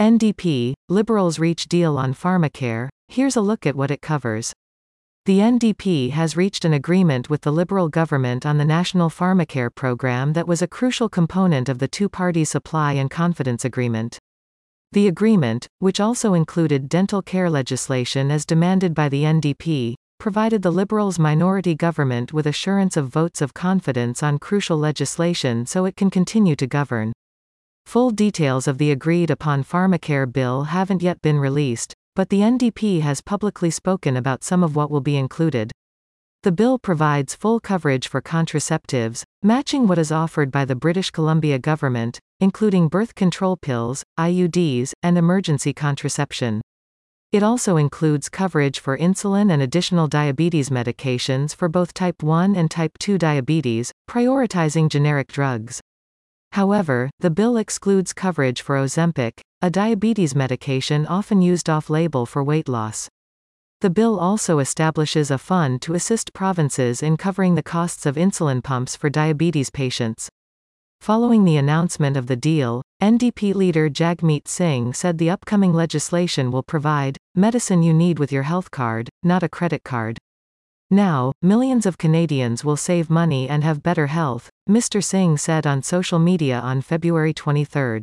NDP, Liberals reach deal on pharmacare. Here's a look at what it covers. The NDP has reached an agreement with the Liberal government on the National Pharmacare program that was a crucial component of the two party supply and confidence agreement. The agreement, which also included dental care legislation as demanded by the NDP, provided the Liberals' minority government with assurance of votes of confidence on crucial legislation so it can continue to govern. Full details of the agreed upon pharmacare bill haven't yet been released, but the NDP has publicly spoken about some of what will be included. The bill provides full coverage for contraceptives, matching what is offered by the British Columbia government, including birth control pills, IUDs, and emergency contraception. It also includes coverage for insulin and additional diabetes medications for both type 1 and type 2 diabetes, prioritizing generic drugs. However, the bill excludes coverage for Ozempic, a diabetes medication often used off-label for weight loss. The bill also establishes a fund to assist provinces in covering the costs of insulin pumps for diabetes patients. Following the announcement of the deal, NDP leader Jagmeet Singh said the upcoming legislation will provide medicine you need with your health card, not a credit card. Now, millions of Canadians will save money and have better health, Mr. Singh said on social media on February 23.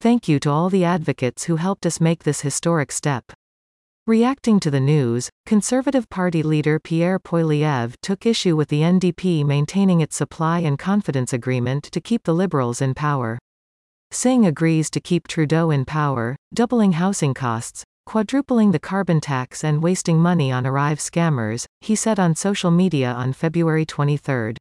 Thank you to all the advocates who helped us make this historic step. Reacting to the news, Conservative Party leader Pierre Poilievre took issue with the NDP maintaining its supply and confidence agreement to keep the Liberals in power. Singh agrees to keep Trudeau in power, doubling housing costs, quadrupling the carbon tax and wasting money on Arrive scammers, he said on social media on February 23.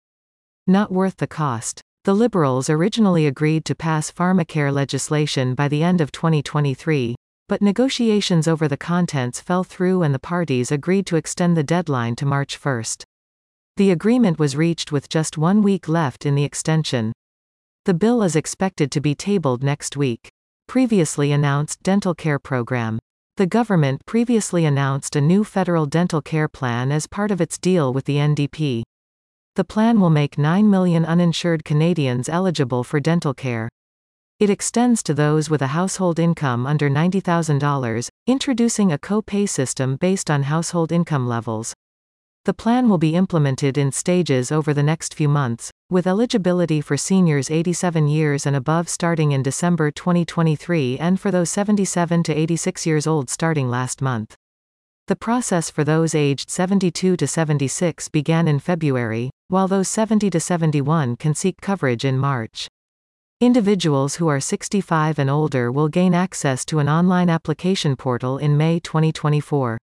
Not worth the cost. The Liberals originally agreed to pass pharmacare legislation by the end of 2023, but negotiations over the contents fell through and the parties agreed to extend the deadline to March 1. The agreement was reached with just one week left in the extension. The bill is expected to be tabled next week. Previously announced dental care program. The government previously announced a new federal dental care plan as part of its deal with the NDP. The plan will make 9 million uninsured Canadians eligible for dental care. It extends to those with a household income under $90,000, introducing a co-pay system based on household income levels. The plan will be implemented in stages over the next few months, with eligibility for seniors 87 years and above starting in December 2023 and for those 77 to 86 years old starting last month. The process for those aged 72 to 76 began in February, while those 70 to 71 can seek coverage in March. Individuals who are 65 and older will gain access to an online application portal in May 2024.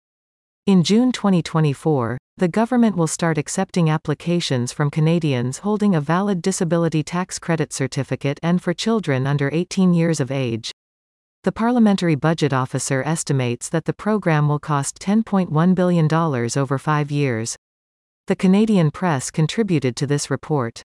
In June 2024, the government will start accepting applications from Canadians holding a valid disability tax credit certificate and for children under 18 years of age. The Parliamentary Budget Officer estimates that the program will cost $10.1 billion over five years. The Canadian press contributed to this report.